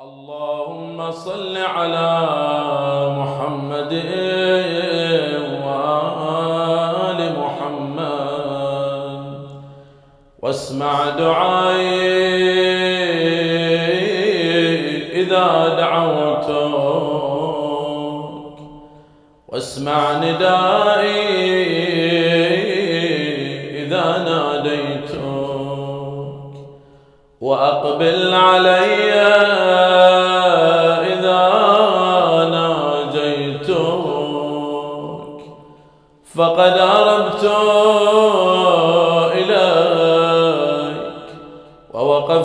اللهم صل على محمد وآل محمد. واسمع دعائي إذا دعوتك. واسمع ندائي إذا ناديتك. وأقبل علي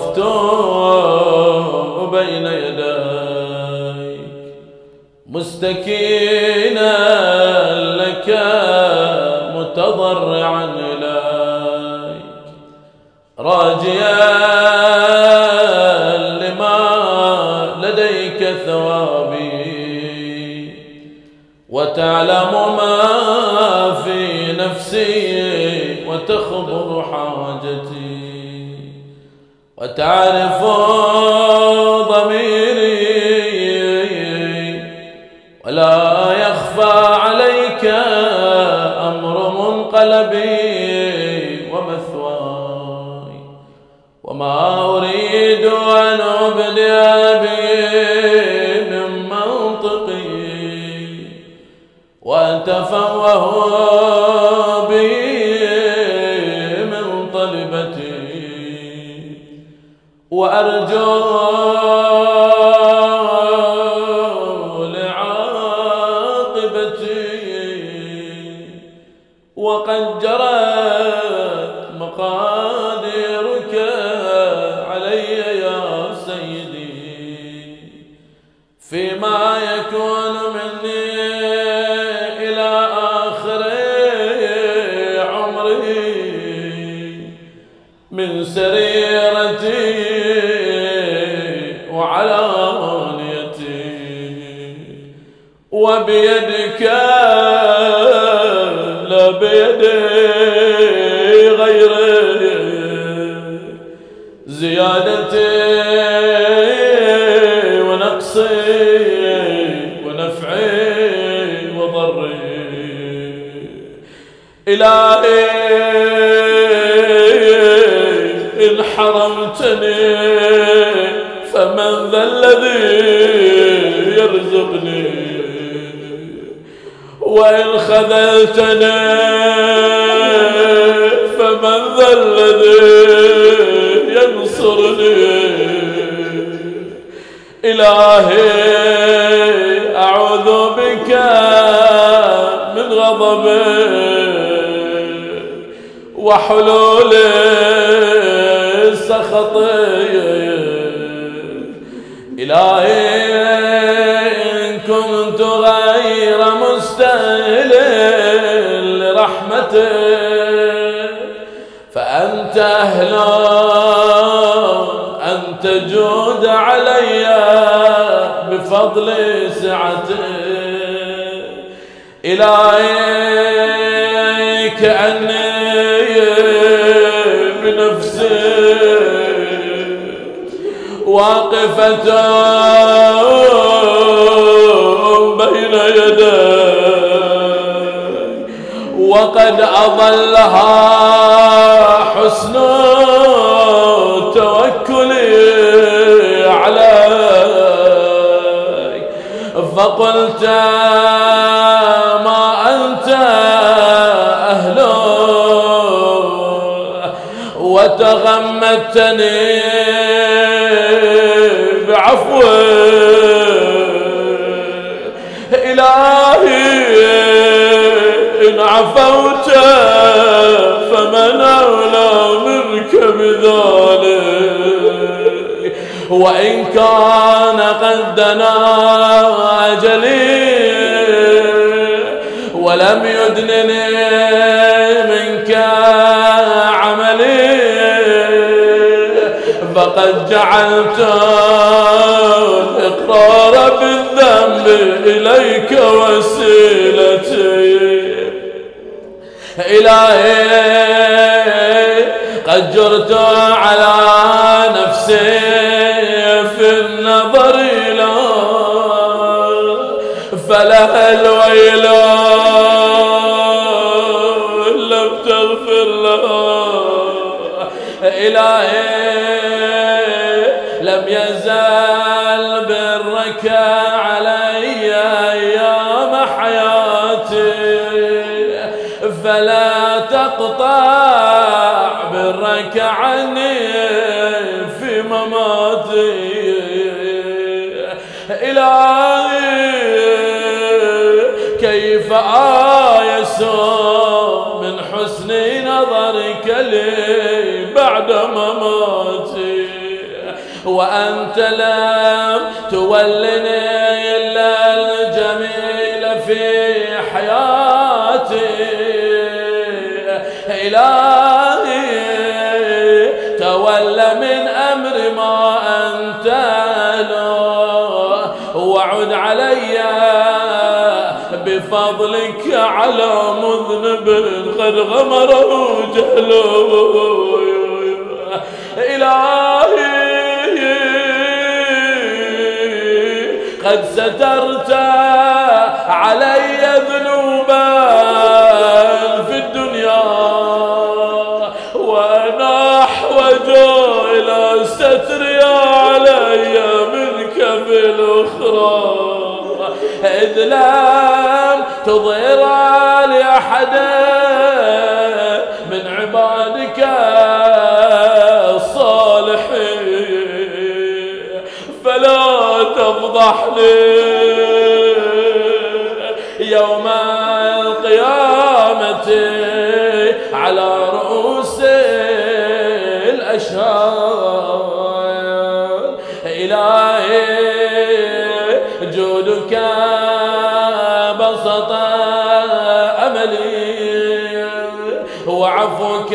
ووقفت بين يديك. مستكينا لك متضرعا إليك. راجيا لما لديك ثوابي. وتعلم ما في نفسي وتخبر حاجتي. وتعرف ضميري ولا يخفى عليك أمر منقلبي ومثواي وما أريد أن أبدي به من منطقي وأتفوه وبيدك لا بيدي غيري زيادتي ونقصي ونفعي وضري إلهي إن حرمتني فمن ذا الذي يرزقني؟ خذلتني فمن ذا الذي ينصرني؟ إلهي أعوذ بك من غضبك وحلول سخطي. إلهي فأنت أهل أن تجود علي بفضل سعتك إلهي كأني بنفسي واقفة بين يدي. وقد أضلها حسن توكلي عليك. فقلت ما أنت أهله وتغمدتني بعفوك. إن عفوت فمن أولى منك بذلك. وإن كان قد دنا أجلي ولم يدنني منك عملي فقد جعلت الإقرار بالذنب إليك وسيلتي. إلهي قد جرت على نفسي في النار نظري لا فلها الويلا لم تغفر له. إلهي لم يزال برك علي أيام حياتي. فلا تقطع برك عني في مماتي إلهي كيف آيس من حسن نظرك لي بعد مماتي وأنت لم تولني إلا الجميل في بفضلك على مذنب قد غمره جهله. إلهي قد سترت علي ذنوبا في الدنيا. وأنا أحوج إلى ستر علي منك في الأخرى. إذ لم تظهر لأحد من عبادك الصالحين. فلا تفضحني وعفوك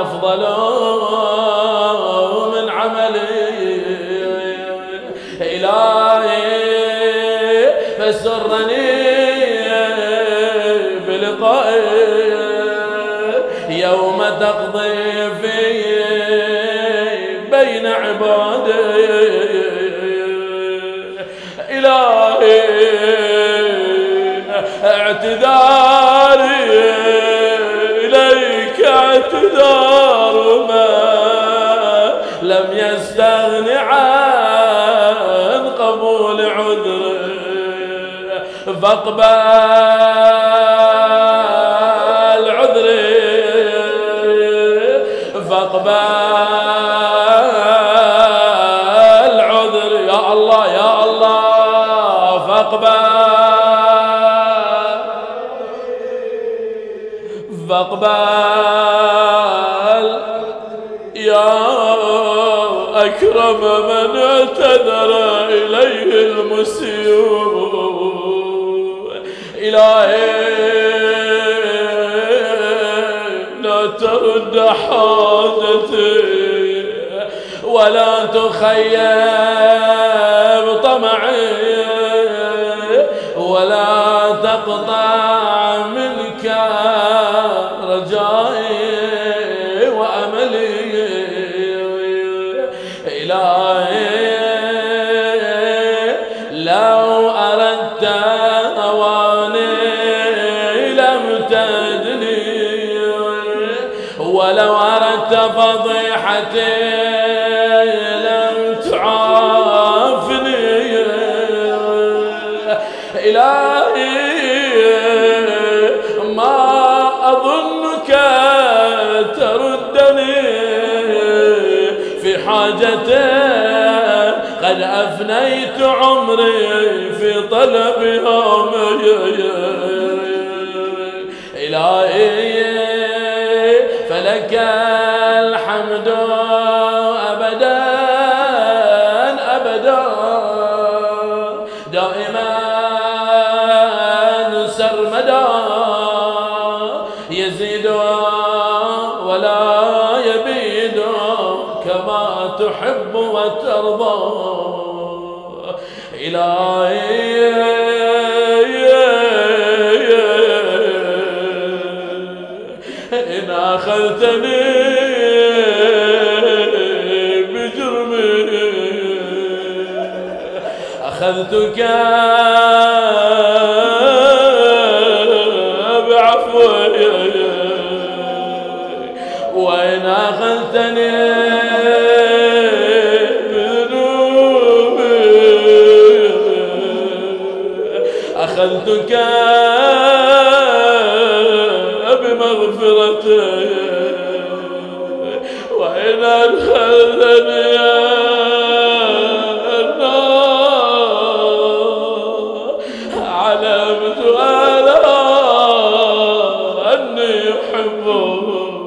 أفضل من عملي إلهي فسرني بلقائي يوم تقضي في بين عبادي. إلهي اعتذاري إليك اعتذار ما لم يستغن عن قبول عذره فاقبل عذري فاقبل عذري يا الله يا الله فاقبل فاقبل أكرم من اعتذر إليه المسيء إلهي لا ترد حاجتي ولا تخيب طمعي ولا تقطع فضيحتي لم تعافني. إلهي ما أظنك تردني. في حاجته قد أفنيت عمري في طلبها إلهي إن أخذتني بجرمي أخذتك oh, oh. oh.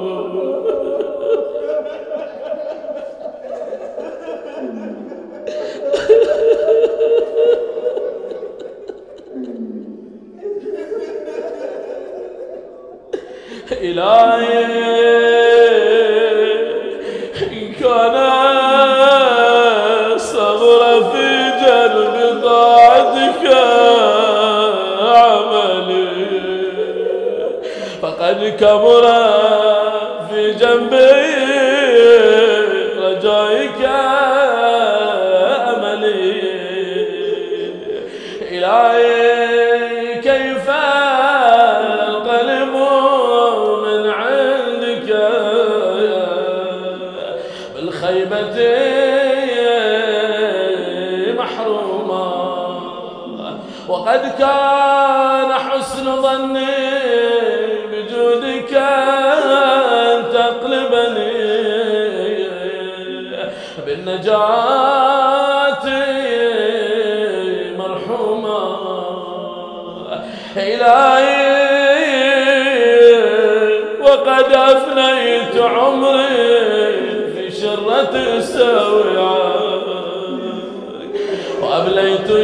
بالخيبة محروما وقد كان حسن ظني بالنجاة وأبليت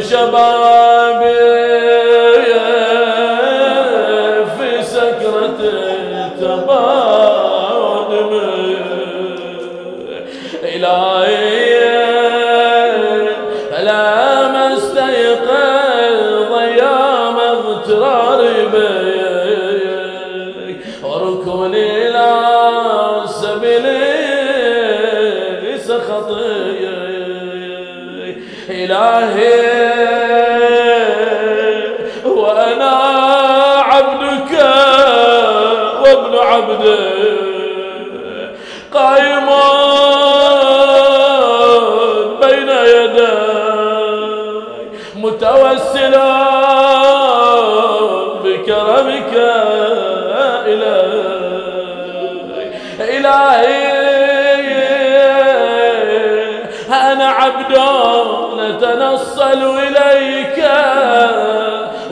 نتنصل إليك.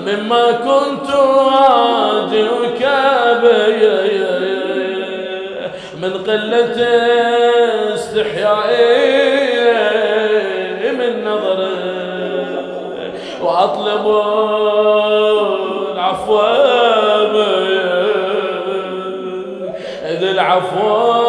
مما كنت أواجهك من قلة استحيائي من نظر. وأطلب العفو إذ العفو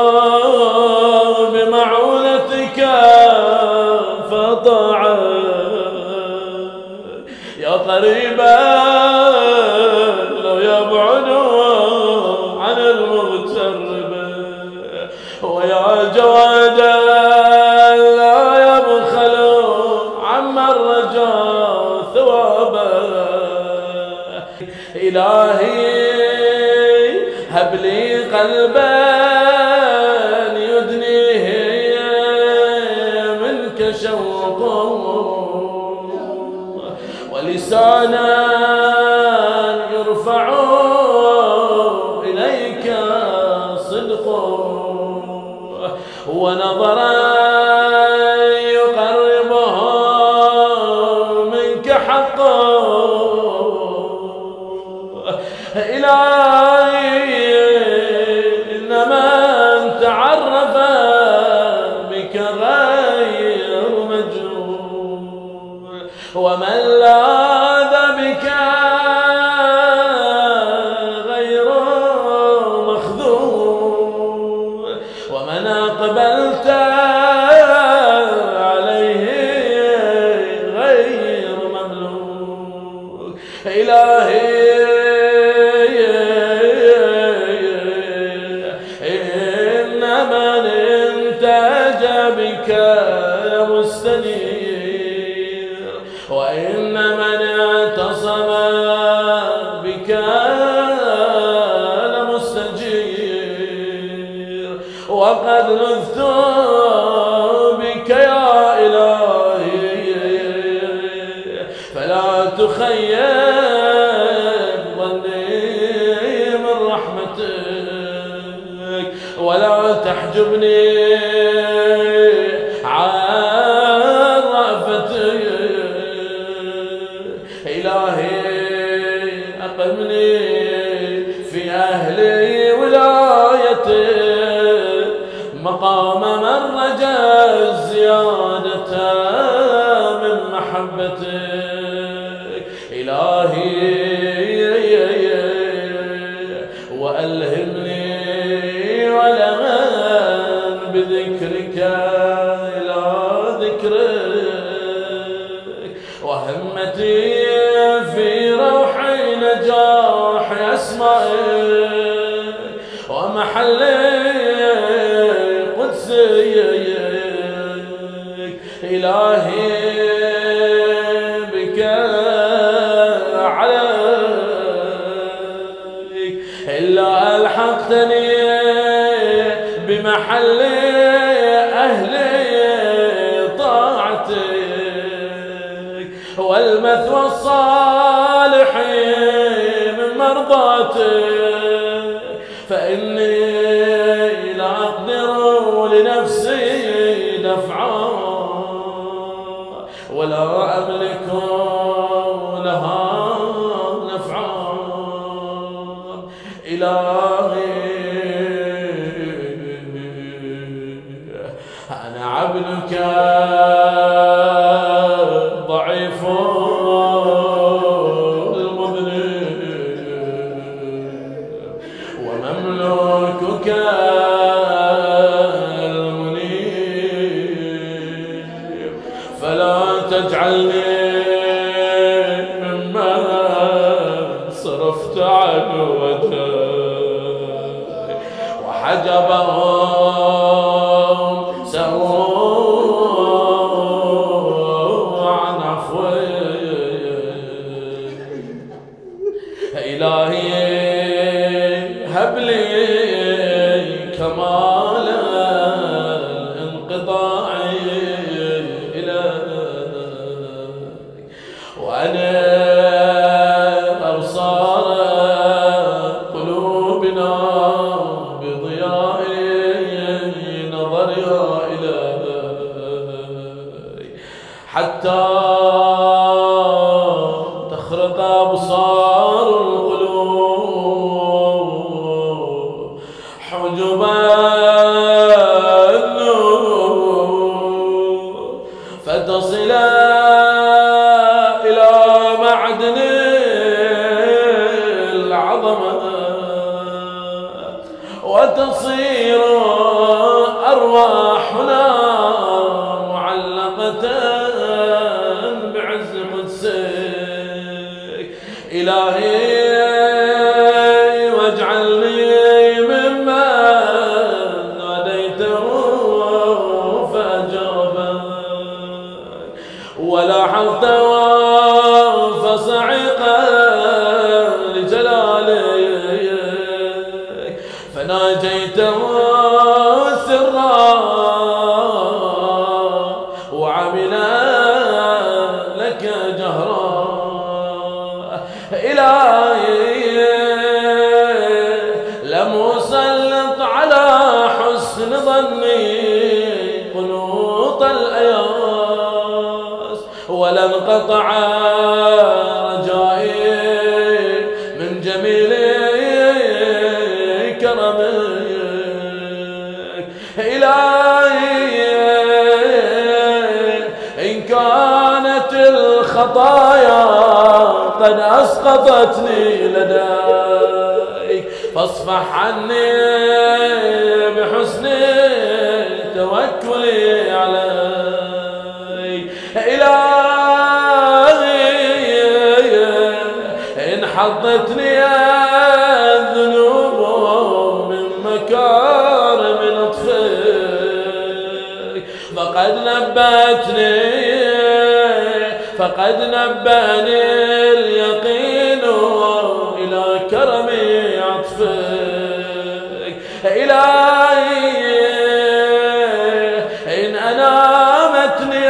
شوقه ولسانا لي في أهلي ولايتي مقام من رجا زيادة من محبتي levou. وأنا إلهي. خطايا قد أسقطتني لديك. فاصفح عني بحسن توكلي عليك. إلهي إن حضتني لقد نبأني اليقين إلى كرم عطفك. إلهي إن أنامتني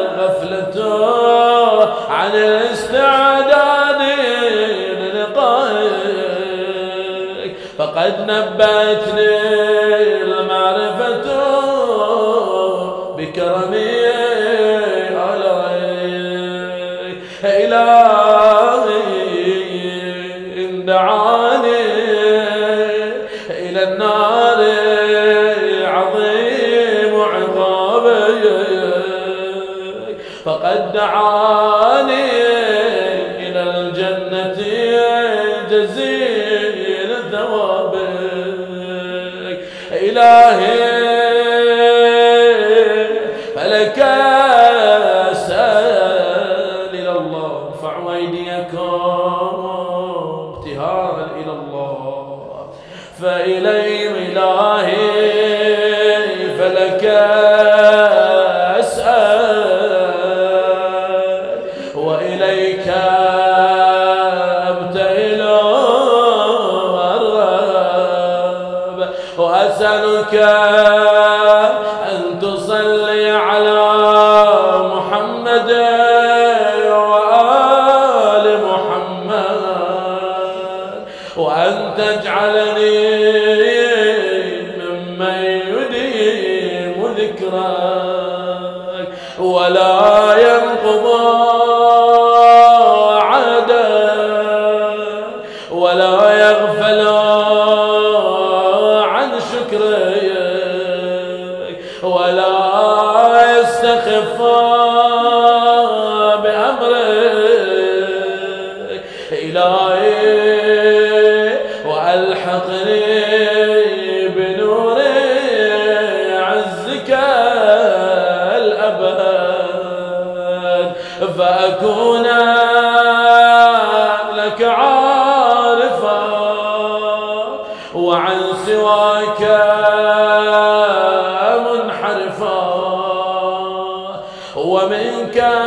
الغفلة عن الاستعداد للقائك. فقد نبأتني جزيل ثوابك. إلهي وأن تجعلني ممن يديم ذكرك ولا سواك منحرفا. ومنك